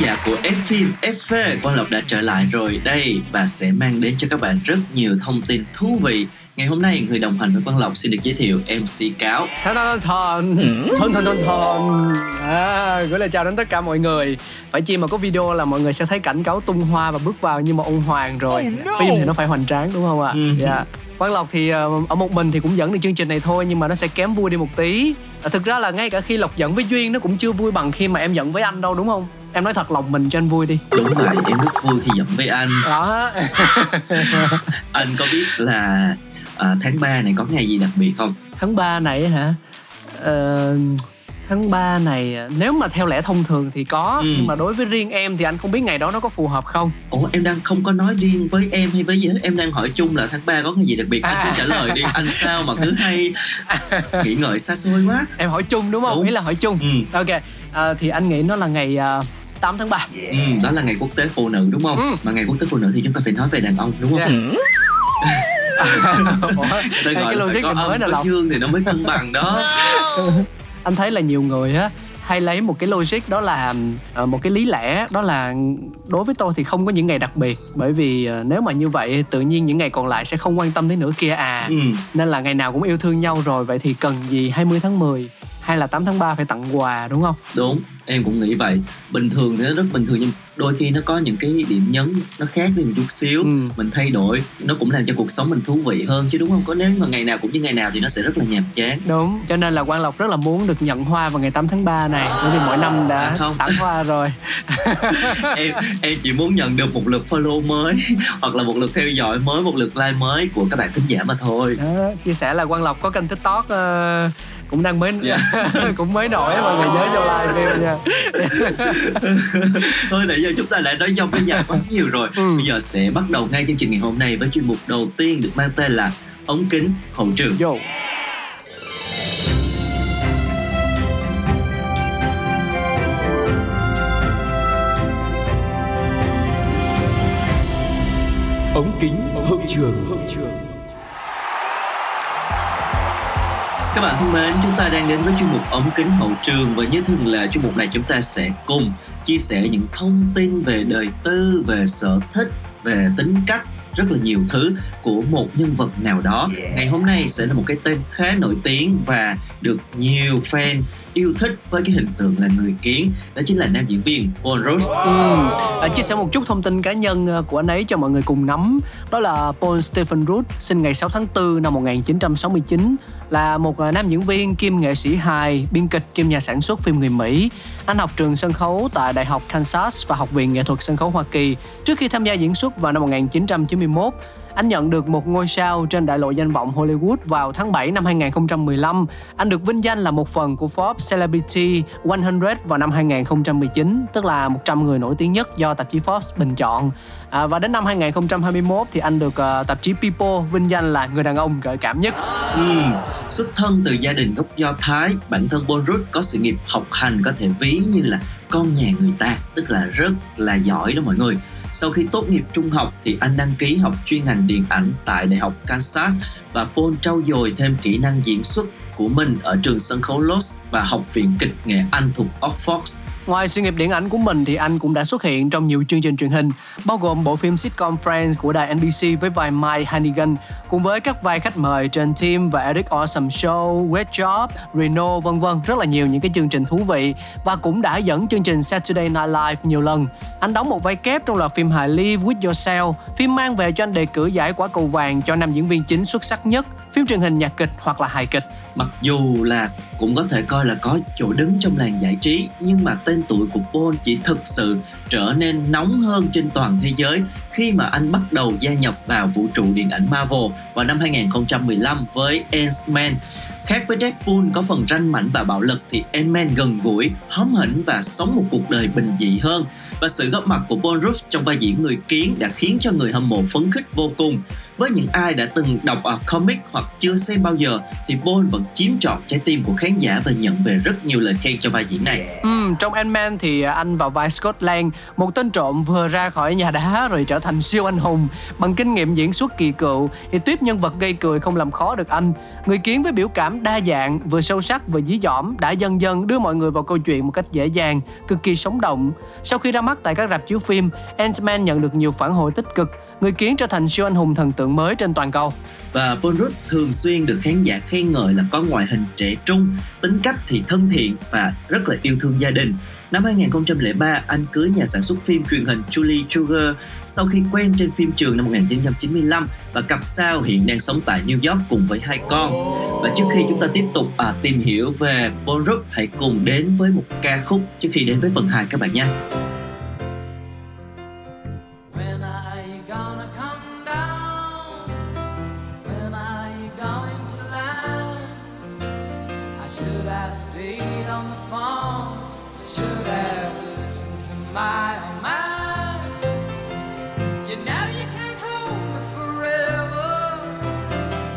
giả của F phim FV Quang Lộc đã trở lại rồi. Đây và sẽ mang đến cho các bạn rất nhiều thông tin thú vị. Ngày hôm nay người đồng hành với Quang Lộc xin được giới thiệu MC Cáo. Thân thân thân thân. Thân thân thân à, gửi lời chào đến tất cả mọi người. Phải chi mà có video là mọi người sẽ thấy cảnh cáo tung hoa và bước vào nhưng mà ông hoàng rồi. Phim thì nó phải hoành tráng đúng không ạ? Ừ. dạ. Quang Lộc thì ờ, ở một mình thì cũng dẫn được chương trình này thôi nhưng mà nó sẽ kém vui đi một tí. À, thực ra là ngay cả khi Lộc dẫn với Duyên nó cũng chưa vui bằng khi mà em dẫn với anh đâu đúng không em nói thật lòng mình cho anh vui đi. Đúng vậy, em rất vui khi dẫn với anh. Đó. Anh có biết là à, tháng 3 này có ngày gì đặc biệt không? tháng 3 này hả? Ờ, tháng 3 này nếu mà theo lẽ thông thường thì có Ừ. nhưng mà đối với riêng em thì anh không biết ngày đó nó có phù hợp không. Ủa em đang không có nói riêng với em hay với gì Em đang hỏi chung là tháng 3 có ngày gì đặc biệt? Anh À. cứ trả lời đi, anh sao mà cứ hay nghĩ ngợi xa xôi quá. Em hỏi chung đúng không? Đúng. ý là hỏi chung. Ừ. ok à, thì anh nghĩ nó là ngày à, 8 tháng 3 Ừ, đó là ngày quốc tế phụ nữ đúng không? Ừ. Mà ngày quốc tế phụ nữ thì chúng ta phải nói về đàn ông đúng không? Dạ. Ủa, Tôi cái gọi phải logic có mới âm có dương thì nó mới cân bằng đó anh thấy là nhiều người á hay lấy một cái logic đó là ờ, một cái lý lẽ đó là đối với tôi thì không có những ngày đặc biệt bởi vì ờ, nếu mà như vậy tự nhiên những ngày còn lại sẽ không quan tâm tới nữa kia à ừ. nên là ngày nào cũng yêu thương nhau rồi vậy thì cần gì 20 tháng 10 hay là 8 tháng 3 phải tặng quà đúng không? Đúng, em cũng nghĩ vậy Bình thường thì nó rất bình thường nhưng đôi khi nó có những cái điểm nhấn nó khác đi một chút xíu Ừ. Mình thay đổi, nó cũng làm cho cuộc sống mình thú vị hơn chứ đúng không? Có nếu mà ngày nào cũng như ngày nào thì nó sẽ rất là nhàm chán Đúng, cho nên là Quang Lộc rất là muốn được nhận hoa vào ngày 8 tháng 3 này Bởi vì mỗi năm đã À, không. tặng hoa rồi em em chỉ muốn nhận được một lượt follow mới hoặc là một lượt theo dõi mới một lượt like mới của các bạn thính giả mà thôi Đó, Chia sẻ là Quang Lộc có kênh TikTok ờ, cũng đang mới Dạ. cũng mới nổi mọi người nhớ vô like video nha. Thôi nãy giờ chúng ta đã nói dòng cái dài quá nhiều rồi. Ừ. bây giờ sẽ bắt đầu ngay chương trình ngày hôm nay với chuyên mục đầu tiên được mang tên là ống kính hậu trường. Vô. Ống kính hậu trường hậu trường Các bạn thân mến, chúng ta đang đến với chuyên mục ống kính hậu trường và như thường lệ chuyên mục này chúng ta sẽ cùng chia sẻ những thông tin về đời tư, về sở thích, về tính cách rất là nhiều thứ của một nhân vật nào đó. Ngày hôm nay sẽ là một cái tên khá nổi tiếng và được nhiều fan yêu thích với cái hình tượng là người kiến đó chính là nam diễn viên Paul Rudd. ừ. à, Chia sẻ một chút thông tin cá nhân ờ, của anh ấy cho mọi người cùng nắm Đó là Paul Stephen Rudd sinh ngày 6 tháng 4 năm 1969 là một à, nam diễn viên kim nghệ sĩ hài, biên kịch kim nhà sản xuất phim người Mỹ. Anh học trường sân khấu tại Đại học Kansas và Học viện Nghệ thuật Sân khấu Hoa Kỳ Trước khi tham gia diễn xuất vào năm 1991 anh nhận được một ngôi sao trên đại lộ danh vọng Hollywood vào tháng 7 năm 2015. Anh được vinh danh là một phần của Forbes Celebrity 100 vào năm 2019, tức là 100 người nổi tiếng nhất do tạp chí Forbes bình chọn. À, và đến năm 2021 thì anh được uh, tạp chí People vinh danh là người đàn ông gợi cảm nhất. Ừ. Xuất thân từ gia đình gốc Do Thái, bản thân Paul Rudd có sự nghiệp học hành có thể ví như là con nhà người ta, tức là rất là giỏi đó mọi người. Sau khi tốt nghiệp trung học thì anh đăng ký học chuyên ngành điện ảnh tại Đại học Kansas và Paul trau dồi thêm kỹ năng diễn xuất của mình ở trường sân khấu Los và Học viện kịch nghệ Anh thuộc Oxford. Ngoài sự nghiệp điện ảnh của mình thì anh cũng đã xuất hiện trong nhiều chương trình truyền hình, bao gồm bộ phim sitcom Friends của đài NBC với vai Mike Hannigan, cùng với các vai khách mời trên Tim và Eric Awesome Show, Wet Job, Reno vân vân, rất là nhiều những cái chương trình thú vị và cũng đã dẫn chương trình Saturday Night Live nhiều lần. Anh đóng một vai kép trong loạt phim hài Live With Yourself, phim mang về cho anh đề cử giải quả cầu vàng cho nam diễn viên chính xuất sắc nhất, phim truyền hình nhạc kịch hoặc là hài kịch. Mặc dù là cũng có thể coi là có chỗ đứng trong làng giải trí nhưng mà tên tuổi của Paul chỉ thực sự trở nên nóng hơn trên toàn thế giới khi mà anh bắt đầu gia nhập vào vũ trụ điện ảnh Marvel vào năm 2015 với Ant-Man Khác với Deadpool có phần ranh mảnh và bạo lực thì Ant-Man gần gũi, hóm hỉnh và sống một cuộc đời bình dị hơn và sự góp mặt của Paul Rudd trong vai diễn người kiến đã khiến cho người hâm mộ phấn khích vô cùng. Với những ai đã từng đọc ở comic hoặc chưa xem bao giờ thì Paul vẫn chiếm trọn trái tim của khán giả và nhận về rất nhiều lời khen cho vai diễn này. Ừ, trong Ant-Man thì anh vào vai Scott Lang, một tên trộm vừa ra khỏi nhà đá rồi trở thành siêu anh hùng. Bằng kinh nghiệm diễn xuất kỳ cựu thì tuyếp nhân vật gây cười không làm khó được anh. Người kiến với biểu cảm đa dạng, vừa sâu sắc vừa dí dỏm đã dần dần đưa mọi người vào câu chuyện một cách dễ dàng, cực kỳ sống động. Sau khi ra mắt tại các rạp chiếu phim, Ant-Man nhận được nhiều phản hồi tích cực người kiến trở thành siêu anh hùng thần tượng mới trên toàn cầu. Và Paul Rudd thường xuyên được khán giả khen ngợi là có ngoại hình trẻ trung, tính cách thì thân thiện và rất là yêu thương gia đình. Năm 2003, anh cưới nhà sản xuất phim truyền hình Julie Sugar sau khi quen trên phim trường năm 1995 và cặp sao hiện đang sống tại New York cùng với hai con. Và trước khi chúng ta tiếp tục à, tìm hiểu về Paul Rudd, hãy cùng đến với một ca khúc trước khi đến với phần 2 các bạn Stayed on the phone. I should have listened to my own mind. You know you can't hold me forever.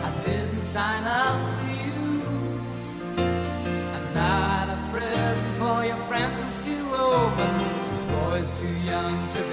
I didn't sign up for you. I'm not a present for your friends to open. This boy's too young to be.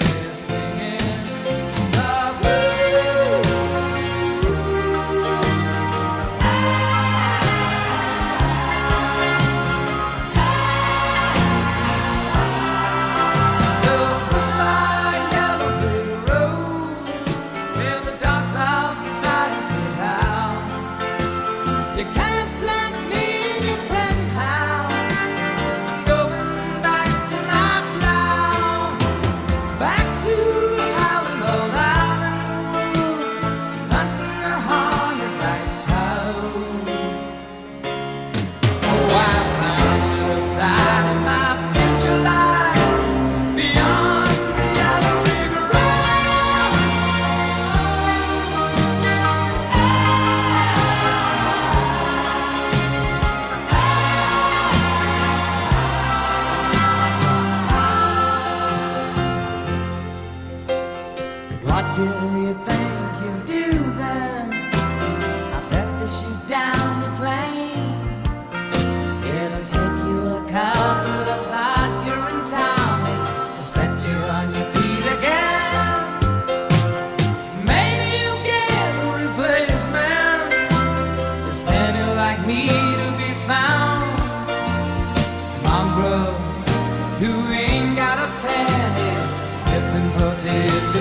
who ain't got a penny is stiff and floated.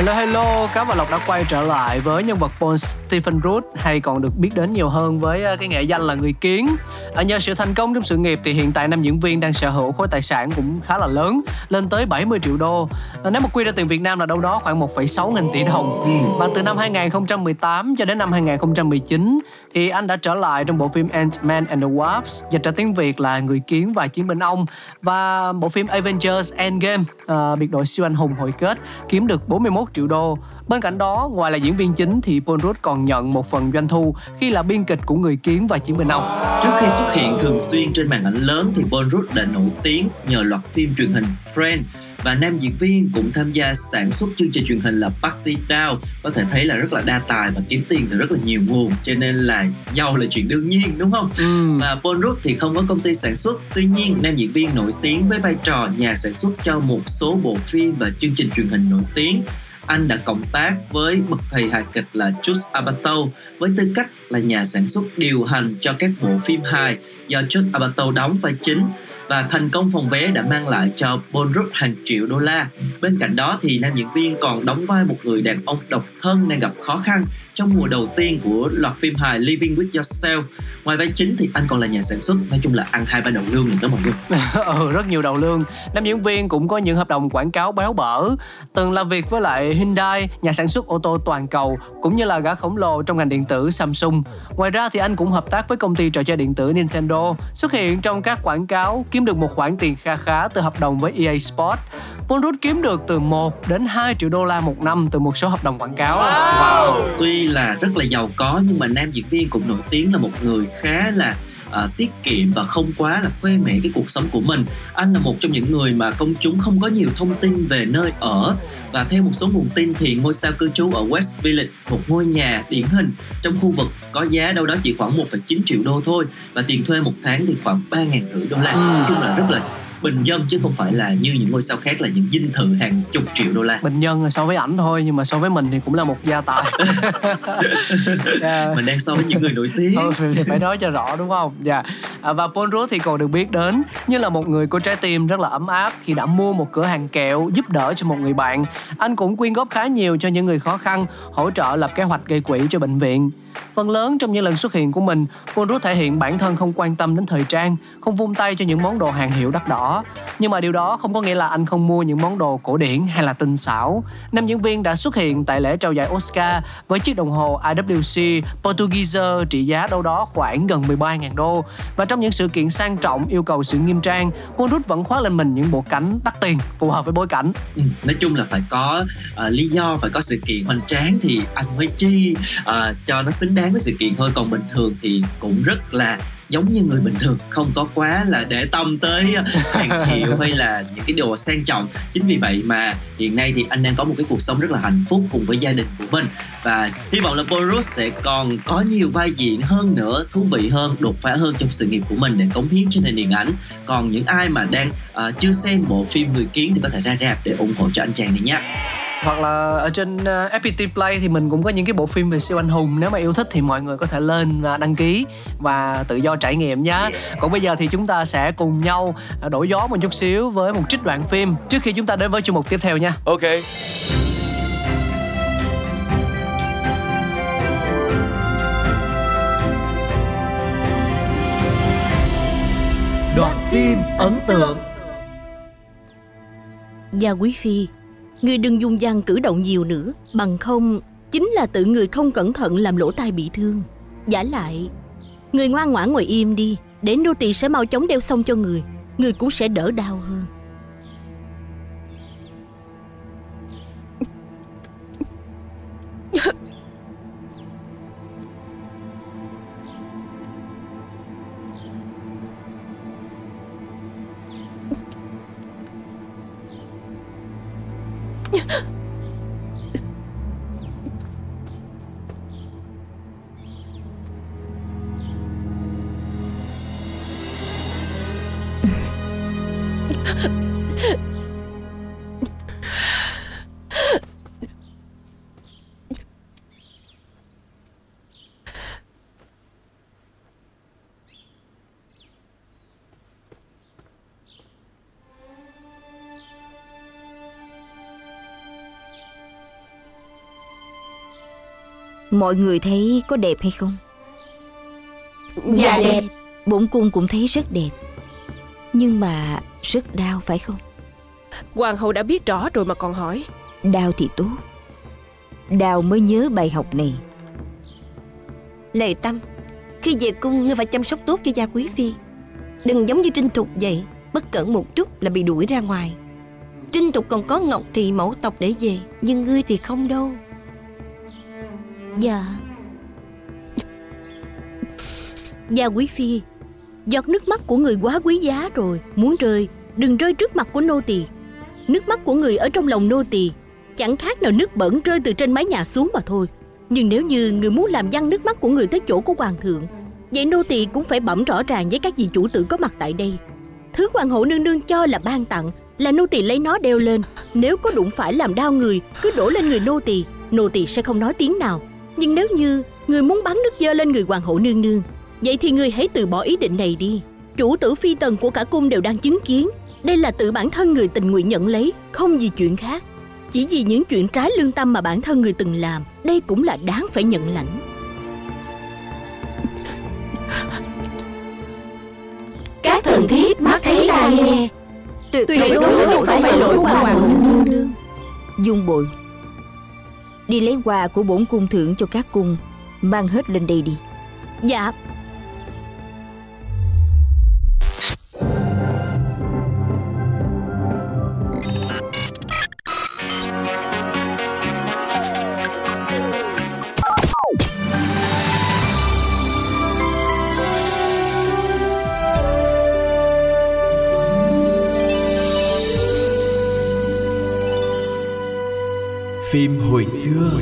Hello hello, Cá và Lộc đã quay trở lại với nhân vật Paul Stephen Root hay còn được biết đến nhiều hơn với ờ, cái nghệ danh là người kiến. À, nhờ sự thành công trong sự nghiệp thì hiện tại nam diễn viên đang sở hữu khối tài sản cũng khá là lớn, lên tới 70 triệu đô. À, nếu mà quy ra tiền Việt Nam là đâu đó khoảng 1,6 nghìn tỷ đồng. Ừ. Và từ năm 2018 cho đến năm 2019 thì anh đã trở lại trong bộ phim Ant-Man and the Wasp dịch ra tiếng Việt là Người kiến và chiến binh ong và bộ phim Avengers Endgame uh, biệt đội siêu anh hùng hồi kết kiếm được 41 triệu đô Bên cạnh đó, ngoài là diễn viên chính thì Paul Rudd còn nhận một phần doanh thu khi là biên kịch của Người Kiến và Chiến binh Ong. Trước khi xuất hiện thường xuyên trên màn ảnh lớn thì Paul Rudd đã nổi tiếng nhờ loạt phim truyền hình Friends. Và nam diễn viên cũng tham gia sản xuất chương trình truyền hình là Party Down có thể thấy là rất là đa tài và kiếm tiền từ rất là nhiều nguồn cho nên là giàu là chuyện đương nhiên đúng không? Ừ. và Paul Rudd thì không có công ty sản xuất. Tuy nhiên nam diễn viên nổi tiếng với vai trò nhà sản xuất cho một số bộ phim và chương trình truyền hình nổi tiếng anh đã cộng tác với bậc thầy hài kịch là Judd Abato với tư cách là nhà sản xuất điều hành cho các bộ phim hài do Judd Abato đóng vai chính và thành công phòng vé đã mang lại cho Paul hàng triệu đô la. Bên cạnh đó thì nam diễn viên còn đóng vai một người đàn ông độc thân đang gặp khó khăn trong mùa đầu tiên của loạt phim hài Living with Yourself. Ngoài vai chính thì anh còn là nhà sản xuất, nói chung là ăn hai ba đầu lương đó mọi người. ừ, rất nhiều đầu lương. Nam diễn viên cũng có những hợp đồng quảng cáo béo bở, từng làm việc với lại Hyundai, nhà sản xuất ô tô toàn cầu, cũng như là gã khổng lồ trong ngành điện tử Samsung. Ngoài ra thì anh cũng hợp tác với công ty trò chơi điện tử Nintendo, xuất hiện trong các quảng cáo, kiếm kiếm được một khoản tiền kha khá từ hợp đồng với EA Sports. Paul Rudd kiếm được từ 1 đến 2 triệu đô la một năm từ một số hợp đồng quảng cáo. Wow. Tuy là rất là giàu có, nhưng mà nam diễn viên cũng nổi tiếng là một người khá là uh, tiết kiệm và không quá là khoe mẽ cái cuộc sống của mình. Anh là một trong những người mà công chúng không có nhiều thông tin về nơi ở. Và theo một số nguồn tin thì ngôi sao cư trú ở West Village, một ngôi nhà điển hình trong khu vực có giá đâu đó chỉ khoảng 1,9 triệu đô thôi và tiền thuê một tháng thì khoảng 3 ngàn rưỡi đô la. Nói chung là rất là bình dân chứ không phải là như những ngôi sao khác là những dinh thự hàng chục triệu đô la. Bình dân so với ảnh thôi nhưng mà so với mình thì cũng là một gia tài. Yeah. mình đang so với những người nổi tiếng. Thôi thì phải nói cho rõ đúng không? Dạ. Yeah. và Paul Rudd thì còn được biết đến như là một người có trái tim rất là ấm áp khi đã mua một cửa hàng kẹo giúp đỡ cho một người bạn. Anh cũng quyên góp khá nhiều cho những người khó khăn hỗ trợ lập kế hoạch gây quỹ cho bệnh viện Phần lớn trong những lần xuất hiện của mình, Paul Rudd thể hiện bản thân không quan tâm đến thời trang, không vung tay cho những món đồ hàng hiệu đắt đỏ. Nhưng mà điều đó không có nghĩa là anh không mua những món đồ cổ điển hay là tinh xảo. Nam diễn viên đã xuất hiện tại lễ trao giải Oscar với chiếc đồng hồ IWC Portugieser trị giá đâu đó khoảng gần 13.000 đô. Và trong những sự kiện sang trọng yêu cầu sự nghiêm trang, Paul Rudd vẫn khoác lên mình những bộ cánh đắt tiền phù hợp với bối cảnh. Ừ, nói chung là phải có uh, lý do, phải có sự kiện hoành tráng thì anh mới chi uh, cho nó xứng đáng với sự kiện thôi. Còn bình thường thì cũng rất là giống như người bình thường không có quá là để tâm tới hàng hiệu hay là những cái đồ sang trọng. Chính vì vậy mà hiện nay thì anh đang có một cái cuộc sống rất là hạnh phúc cùng với gia đình của mình. Và hy vọng là Boris sẽ còn có nhiều vai diễn hơn nữa thú vị hơn đột phá hơn trong sự nghiệp của mình để cống hiến cho nền điện ảnh. Còn những ai mà đang uh, chưa xem bộ phim người kiến thì có thể ra rạp để ủng hộ cho anh chàng này nhé hoặc là ở trên uh, FPT Play thì mình cũng có những cái bộ phim về siêu anh hùng nếu mà yêu thích thì mọi người có thể lên và đăng ký và tự do trải nghiệm nhé. Yeah. Còn bây giờ thì chúng ta sẽ cùng nhau à, đổi gió một chút xíu với một trích đoạn phim trước khi chúng ta đến với chuyên mục tiếp theo nha. Ok. Đoạn phim ấn tượng Gia Quý Phi Người đừng dùng gian cử động nhiều nữa. Bằng không, Chính là tự người không cẩn thận làm lỗ tai bị thương. Giả lại, Người ngoan ngoãn ngồi im đi. Để nô tỳ sẽ mau chóng đeo xong cho người. Người cũng sẽ đỡ đau hơn. Mọi người thấy có đẹp hay không? Dạ đẹp. Bổn cung cũng thấy rất đẹp. Nhưng mà rất đau phải không? Hoàng hậu đã biết rõ rồi mà còn hỏi. Đau thì tốt. Đau mới nhớ bài học này. Lệ Tâm Khi về cung ngươi phải chăm sóc tốt cho gia quý phi. Đừng giống như Trinh Thục vậy Bất cẩn một chút là bị đuổi ra ngoài. Trinh Thục còn có Ngọc Thị mẫu tộc để về Nhưng ngươi thì không đâu Dạ Gia Quý Phi Giọt nước mắt của người quá quý giá rồi Muốn rơi Đừng rơi trước mặt của nô tỳ Nước mắt của người ở trong lòng nô tỳ chẳng khác nào nước bẩn rơi từ trên mái nhà xuống mà thôi. Nhưng nếu như người muốn làm văng nước mắt của người tới chỗ của hoàng thượng, vậy nô tỳ cũng phải bẩm rõ ràng với các vị chủ tử có mặt tại đây. Thứ hoàng hậu nương nương cho là ban tặng là nô tỳ lấy nó đeo lên. Nếu có đụng phải làm đau người, cứ đổ lên người nô tỳ, nô tỳ sẽ không nói tiếng nào. Nhưng nếu như người muốn bắn nước dơ lên người hoàng hậu nương nương, vậy thì người hãy từ bỏ ý định này đi. Chủ tử phi tần của cả cung đều đang chứng kiến. Đây là tự bản thân người tình nguyện nhận lấy, không vì chuyện khác. Chỉ vì những chuyện trái lương tâm mà bản thân người từng làm, đây cũng là đáng phải nhận lãnh. Các thần thiếp mắt thấy tai nghe Tuyệt, đối không phải lỗi của hoàng hậu nương nương Dung bội Đi lấy quà của bổn cung thưởng cho các cung. Mang hết lên đây đi. Dạ, Phim hồi xưa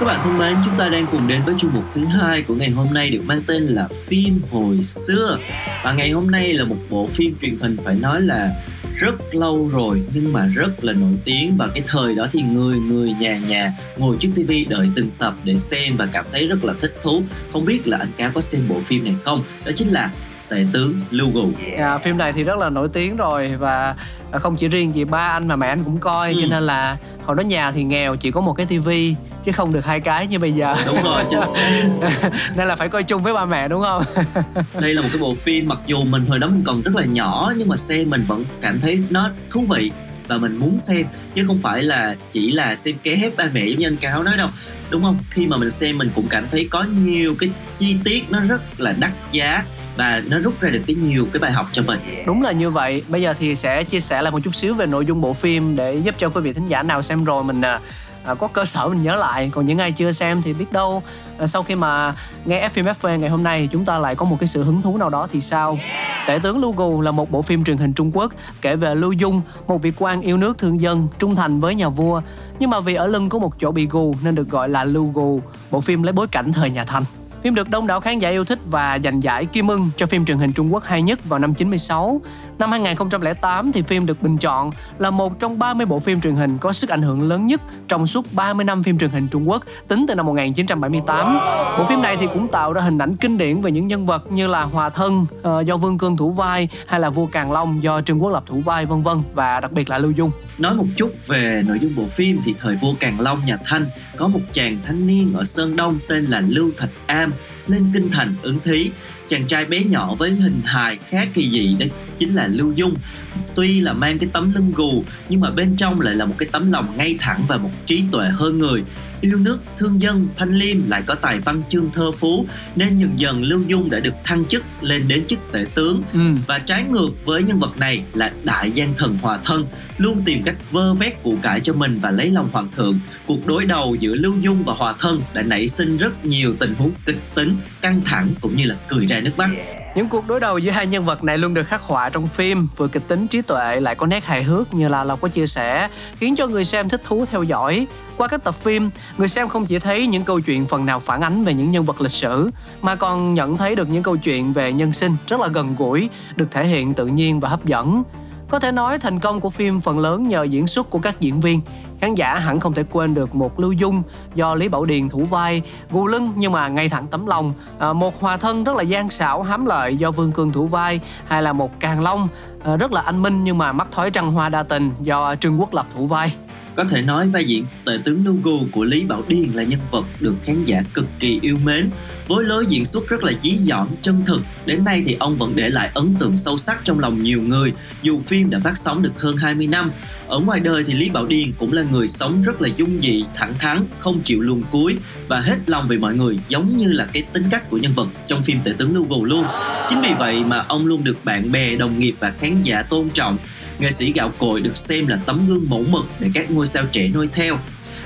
Các bạn thân mến, chúng ta đang cùng đến với chuyên mục thứ hai của ngày hôm nay được mang tên là phim hồi xưa. Và ngày hôm nay là một bộ phim truyền hình phải nói là rất lâu rồi nhưng mà rất là nổi tiếng và cái thời đó thì người người nhà nhà ngồi trước tivi đợi từng tập để xem và cảm thấy rất là thích thú. Không biết là anh cá có xem bộ phim này không? Đó chính là Tể tướng Lưu Gù. À, phim này thì rất là nổi tiếng rồi và không chỉ riêng chị ba anh mà mẹ anh cũng coi Ừ. cho nên là hồi đó nhà thì nghèo chỉ có một cái tivi chứ không được hai cái như bây giờ Đúng rồi, chính xác. nên là phải coi chung với ba mẹ đúng không đây là một cái bộ phim mặc dù mình hồi đó mình còn rất là nhỏ nhưng mà xem mình vẫn cảm thấy nó thú vị và mình muốn xem chứ không phải là chỉ là xem ké hết ba mẹ giống như anh cáo nói đâu. Đúng không? Khi mà mình xem mình cũng cảm thấy có nhiều cái chi tiết nó rất là đắt giá và nó rút ra được cái nhiều cái bài học cho mình. Đúng là như vậy. Bây giờ thì sẽ chia sẻ lại một chút xíu về nội dung bộ phim để giúp cho quý vị thính giả nào xem rồi mình à, à có cơ sở mình nhớ lại. Còn những ai chưa xem thì biết đâu. À, sau khi mà nghe FMFV ngày hôm nay chúng ta lại có một cái sự hứng thú nào đó thì sao Tể tướng Lưu Gù là một bộ phim truyền hình Trung Quốc kể về Lưu Dung, một vị quan yêu nước thương dân, trung thành với nhà vua. Nhưng mà vì ở lưng có một chỗ bị gù nên được gọi là Lưu Gù. Bộ phim lấy bối cảnh thời nhà Thanh. Phim được đông đảo khán giả yêu thích và giành giải Kim Ưng cho phim truyền hình Trung Quốc hay nhất vào năm 96. Năm 2008 thì phim được bình chọn là một trong 30 bộ phim truyền hình có sức ảnh hưởng lớn nhất trong suốt 30 năm phim truyền hình Trung Quốc tính từ năm 1978. Bộ phim này thì cũng tạo ra hình ảnh kinh điển về những nhân vật như là Hòa Thân uh, do Vương Cương thủ vai hay là Vua Càn Long do Trương Quốc Lập thủ vai vân vân và đặc biệt là Lưu Dung. Nói một chút về nội dung bộ phim thì thời vua Càn Long nhà Thanh có một chàng thanh niên ở Sơn Đông tên là Lưu Thạch Am lên kinh thành ứng thí. Chàng trai bé nhỏ với hình hài khá kỳ dị đấy chính là Lưu Dung. Tuy là mang cái tấm lưng gù nhưng mà bên trong lại là một cái tấm lòng ngay thẳng và một trí tuệ hơn người. Yêu nước, thương dân, thanh liêm lại có tài văn chương thơ phú nên dần dần Lưu Dung đã được thăng chức lên đến chức tể tướng Ừ. và trái ngược với nhân vật này là đại gian thần hòa thân luôn tìm cách vơ vét của cải cho mình và lấy lòng hoàng thượng cuộc đối đầu giữa lưu dung và hòa thân đã nảy sinh rất nhiều tình huống kịch tính căng thẳng cũng như là cười ra nước mắt Những cuộc đối đầu giữa hai nhân vật này luôn được khắc họa trong phim, vừa kịch tính trí tuệ lại có nét hài hước như là Lộc có chia sẻ, khiến cho người xem thích thú theo dõi. Qua các tập phim, người xem không chỉ thấy những câu chuyện phần nào phản ánh về những nhân vật lịch sử, mà còn nhận thấy được những câu chuyện về nhân sinh rất là gần gũi, được thể hiện tự nhiên và hấp dẫn. Có thể nói thành công của phim phần lớn nhờ diễn xuất của các diễn viên. Khán giả hẳn không thể quên được một Lưu Dung do Lý Bảo Điền thủ vai, gù lưng nhưng mà ngay thẳng tấm lòng. À, một hòa thân rất là gian xảo hám lợi do Vương Cương thủ vai, hay là một Càng Long à, rất là anh minh nhưng mà mắt thói trăng hoa đa tình do Trương Quốc Lập thủ vai có thể nói vai diễn tể tướng lưu của lý bảo điền là nhân vật được khán giả cực kỳ yêu mến với lối diễn xuất rất là dí dỏm chân thực đến nay thì ông vẫn để lại ấn tượng sâu sắc trong lòng nhiều người dù phim đã phát sóng được hơn 20 năm ở ngoài đời thì Lý Bảo Điền cũng là người sống rất là dung dị, thẳng thắn, không chịu luồn cuối và hết lòng vì mọi người giống như là cái tính cách của nhân vật trong phim Tể tướng Lưu Gù luôn. Chính vì vậy mà ông luôn được bạn bè, đồng nghiệp và khán giả tôn trọng. Nghệ sĩ gạo cội được xem là tấm gương mẫu mực để các ngôi sao trẻ noi theo.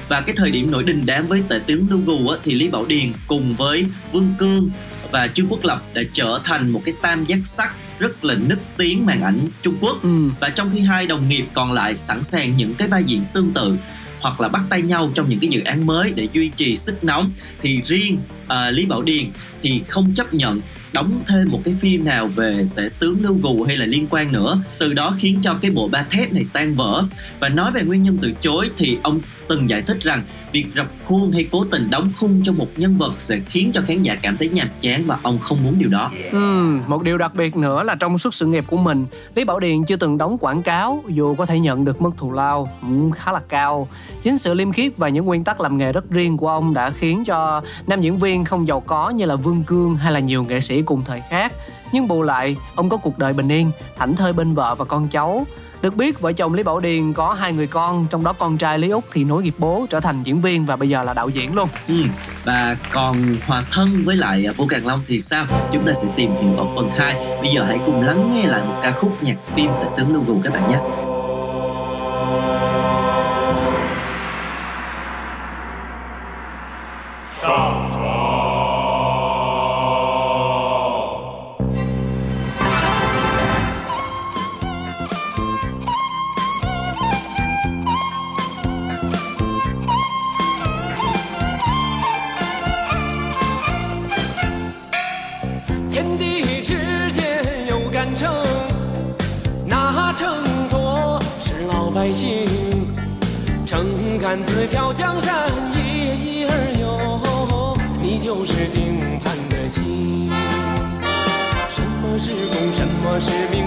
Và cái thời điểm nổi đình đám với tể tướng Lưu Gù thì Lý Bảo Điền cùng với Vương Cương và Trương Quốc Lập đã trở thành một cái tam giác sắt rất là nức tiếng màn ảnh Trung Quốc ừ. và trong khi hai đồng nghiệp còn lại sẵn sàng những cái vai diễn tương tự hoặc là bắt tay nhau trong những cái dự án mới để duy trì sức nóng thì riêng uh, Lý Bảo Điền thì không chấp nhận đóng thêm một cái phim nào về tể tướng lưu gù hay là liên quan nữa. Từ đó khiến cho cái bộ ba thép này tan vỡ. Và nói về nguyên nhân từ chối thì ông từng giải thích rằng việc rập khuôn hay cố tình đóng khung cho một nhân vật sẽ khiến cho khán giả cảm thấy nhàm chán và ông không muốn điều đó. Ừ, một điều đặc biệt nữa là trong suốt sự nghiệp của mình, Lý Bảo Điền chưa từng đóng quảng cáo dù có thể nhận được mức thù lao cũng khá là cao. Chính sự liêm khiết và những nguyên tắc làm nghề rất riêng của ông đã khiến cho nam diễn viên không giàu có như là Vương Cương hay là nhiều nghệ sĩ cùng thời khác. Nhưng bù lại, ông có cuộc đời bình yên, thảnh thơi bên vợ và con cháu được biết vợ chồng Lý Bảo Điền có hai người con, trong đó con trai Lý Úc thì nối nghiệp bố trở thành diễn viên và bây giờ là đạo diễn luôn. Ừ. Và còn hòa thân với lại à, Vũ Càng Long thì sao? Chúng ta sẽ tìm hiểu ở phần 2. Bây giờ hãy cùng lắng nghe lại một ca khúc nhạc phim tại tướng Lưu Gù các bạn nhé.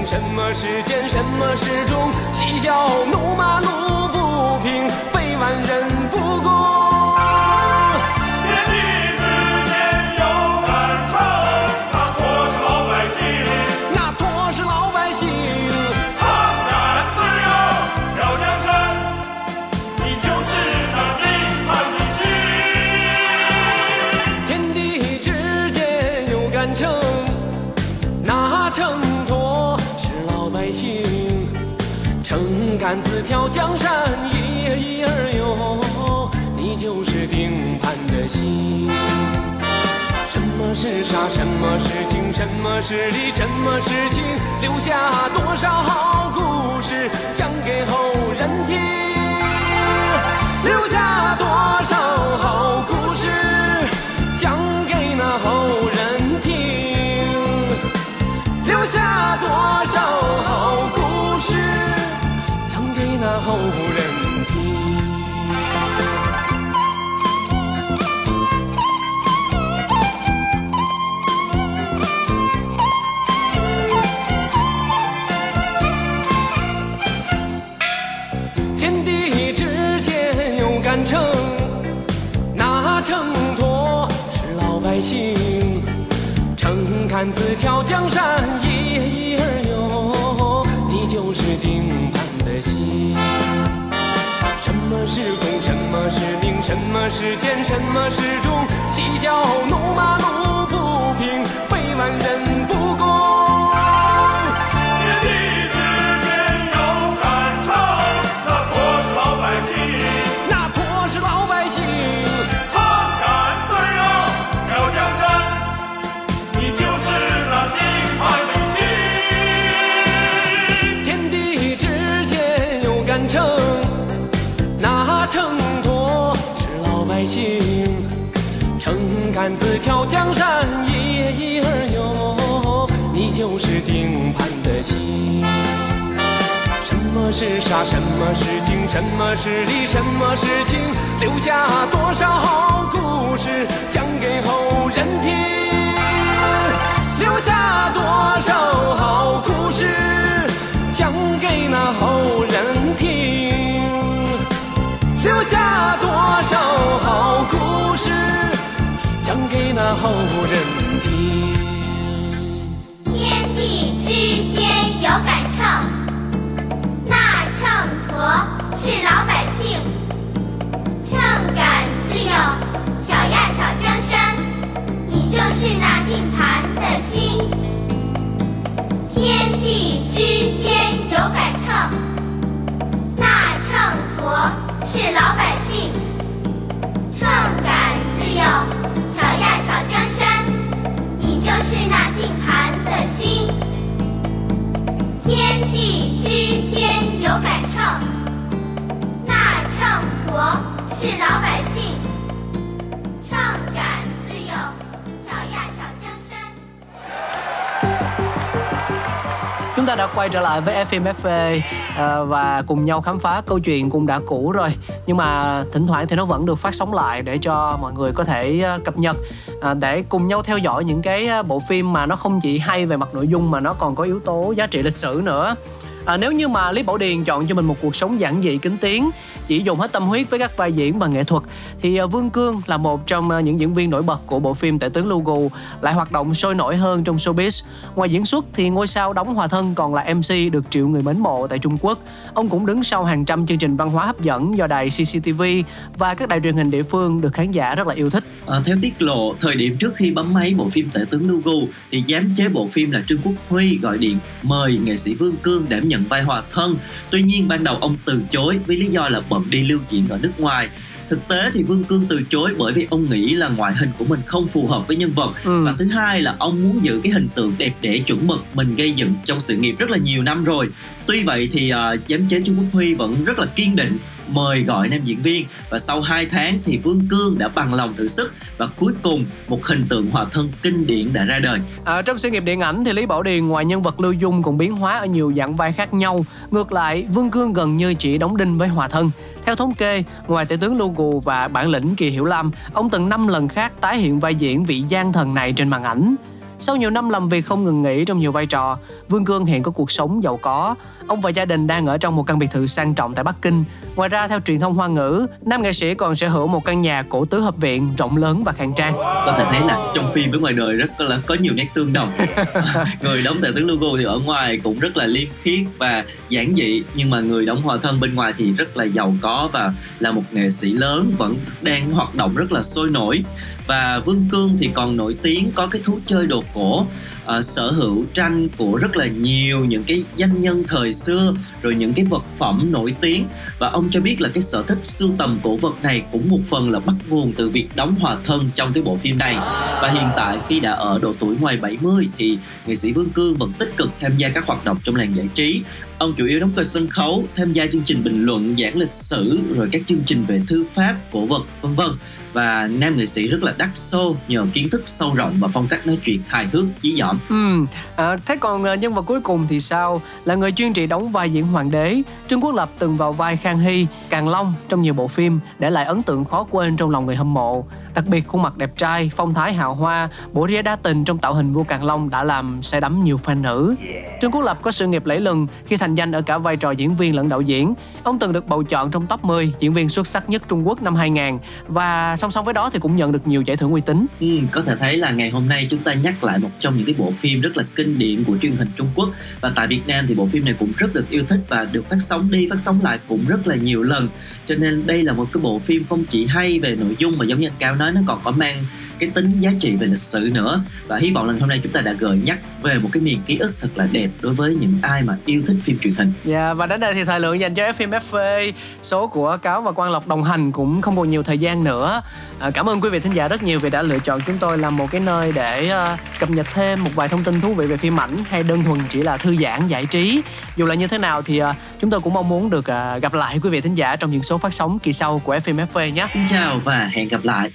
什么是奸，什么是忠？嬉笑怒骂路不平，被万人不公。是杀？什么是情？什么是理？什么是情？留下多少好故事，讲给后人听。留下多少好故事，讲给那后人听。留下多少好故事。讲给那后人秤杆子挑江山，一儿哟，你就是定。盘的星，什么是公，什么是名，什么是奸，什么是忠？嬉笑怒骂怒是杀？什么是情？什么是理？什么是情？留下多少好故事，讲给后人听。留下多少好故事，讲给那后人听。留下多少好故事。讲给那后人定盘的心，天地之间有杆秤，那秤砣是老百姓，秤杆自有调呀调江山，你就是那定盘的心，天地之间有杆秤，那秤砣是老百姓。Ta đã quay trở lại với FMFV ờ, và cùng nhau khám phá câu chuyện cũng đã cũ rồi. Nhưng mà thỉnh thoảng thì nó vẫn được phát sóng lại để cho mọi người có thể ờ, cập nhật. Ờ, để cùng nhau theo dõi những cái bộ phim mà nó không chỉ hay về mặt nội dung mà nó còn có yếu tố giá trị lịch sử nữa à, nếu như mà lý bảo điền chọn cho mình một cuộc sống giản dị kính tiếng chỉ dùng hết tâm huyết với các vai diễn và nghệ thuật thì à, vương cương là một trong à, những diễn viên nổi bật của bộ phim tể tướng Lugu lại hoạt động sôi nổi hơn trong showbiz. Ngoài diễn xuất thì ngôi sao đóng hòa thân còn là mc được triệu người mến mộ tại trung quốc. Ông cũng đứng sau hàng trăm chương trình văn hóa hấp dẫn do đài cctv và các đài truyền hình địa phương được khán giả rất là yêu thích. À, theo tiết lộ, thời điểm trước khi bấm máy bộ phim Tể tướng Lugu thì giám chế bộ phim là Trương Quốc Huy gọi điện mời nghệ sĩ Vương Cương đảm nhận vai hòa thân. Tuy nhiên ban đầu ông từ chối với lý do là bận đi lưu diễn ở nước ngoài. Thực tế thì Vương Cương từ chối bởi vì ông nghĩ là ngoại hình của mình không phù hợp với nhân vật Ừ. và thứ hai là ông muốn giữ cái hình tượng đẹp đẽ chuẩn mực mình gây dựng trong sự nghiệp rất là nhiều năm rồi. Tuy vậy thì uh, giám chế Trương Quốc Huy vẫn rất là kiên định mời gọi nam diễn viên và sau 2 tháng thì Vương Cương đã bằng lòng thử sức và cuối cùng một hình tượng hòa thân kinh điển đã ra đời. À, trong sự nghiệp điện ảnh thì Lý Bảo Điền ngoài nhân vật Lưu Dung cũng biến hóa ở nhiều dạng vai khác nhau. Ngược lại, Vương Cương gần như chỉ đóng đinh với hòa thân. Theo thống kê, ngoài tể tướng Lưu Gù và bản lĩnh Kỳ Hiểu Lam, ông từng 5 lần khác tái hiện vai diễn vị gian thần này trên màn ảnh. Sau nhiều năm làm việc không ngừng nghỉ trong nhiều vai trò, Vương Cương hiện có cuộc sống giàu có. Ông và gia đình đang ở trong một căn biệt thự sang trọng tại Bắc Kinh. Ngoài ra, theo truyền thông hoa ngữ, nam nghệ sĩ còn sở hữu một căn nhà cổ tứ hợp viện rộng lớn và khang trang. Có thể thấy là trong phim với ngoài đời rất là có nhiều nét tương đồng. người đóng tể tướng Lugo thì ở ngoài cũng rất là liêm khiết và giản dị nhưng mà người đóng hòa thân bên ngoài thì rất là giàu có và là một nghệ sĩ lớn vẫn đang hoạt động rất là sôi nổi và Vương Cương thì còn nổi tiếng có cái thú chơi đồ cổ ờ, sở hữu tranh của rất là nhiều những cái danh nhân thời xưa rồi những cái vật phẩm nổi tiếng và ông cho biết là cái sở thích sưu tầm cổ vật này cũng một phần là bắt nguồn từ việc đóng hòa thân trong cái bộ phim này. Và hiện tại khi đã ở độ tuổi ngoài 70 thì nghệ sĩ Vương Cương vẫn tích cực tham gia các hoạt động trong làng giải trí. Ông chủ yếu đóng kịch sân khấu, tham gia chương trình bình luận, giảng lịch sử, rồi các chương trình về thư pháp, cổ vật, vân vân. Và nam nghệ sĩ rất là đắt xô nhờ kiến thức sâu rộng và phong cách nói chuyện hài hước, dí dỏm. Ừ, à, thế còn à, nhân vật cuối cùng thì sao? Là người chuyên trị đóng vai diễn hoàng đế, Trương Quốc Lập từng vào vai Khang Hy, Càng Long trong nhiều bộ phim để lại ấn tượng khó quên trong lòng người hâm mộ. Đặc biệt khuôn mặt đẹp trai, phong thái hào hoa, bộ ria đa tình trong tạo hình vua Càng Long đã làm say đắm nhiều fan nữ. Trương Quốc Lập có sự nghiệp lẫy lừng khi thành danh ở cả vai trò diễn viên lẫn đạo diễn. Ông từng được bầu chọn trong top 10 diễn viên xuất sắc nhất Trung Quốc năm 2000 và song song với đó thì cũng nhận được nhiều giải thưởng uy tín. Ừ, có thể thấy là ngày hôm nay chúng ta nhắc lại một trong những cái bộ phim rất là kinh điển của truyền hình Trung Quốc và tại Việt Nam thì bộ phim này cũng rất được yêu thích và được phát sóng đi phát sóng lại cũng rất là nhiều lần cho nên đây là một cái bộ phim không chỉ hay về nội dung mà giống như anh Cao nói nó còn có mang cái tính giá trị về lịch sử nữa và hy vọng là hôm nay chúng ta đã gợi nhắc về một cái miền ký ức thật là đẹp đối với những ai mà yêu thích phim truyền hình Dạ và đến đây thì thời lượng dành cho FM FV số của Cáo và Quang Lộc đồng hành cũng không còn nhiều thời gian nữa. À, cảm ơn quý vị thính giả rất nhiều vì đã lựa chọn chúng tôi làm một cái nơi để à, cập nhật thêm một vài thông tin thú vị về phim ảnh hay đơn thuần chỉ là thư giãn giải trí. Dù là như thế nào thì à, chúng tôi cũng mong muốn được à, gặp lại quý vị thính giả trong những số phát sóng kỳ sau của FM FV nhé. Xin chào và hẹn gặp lại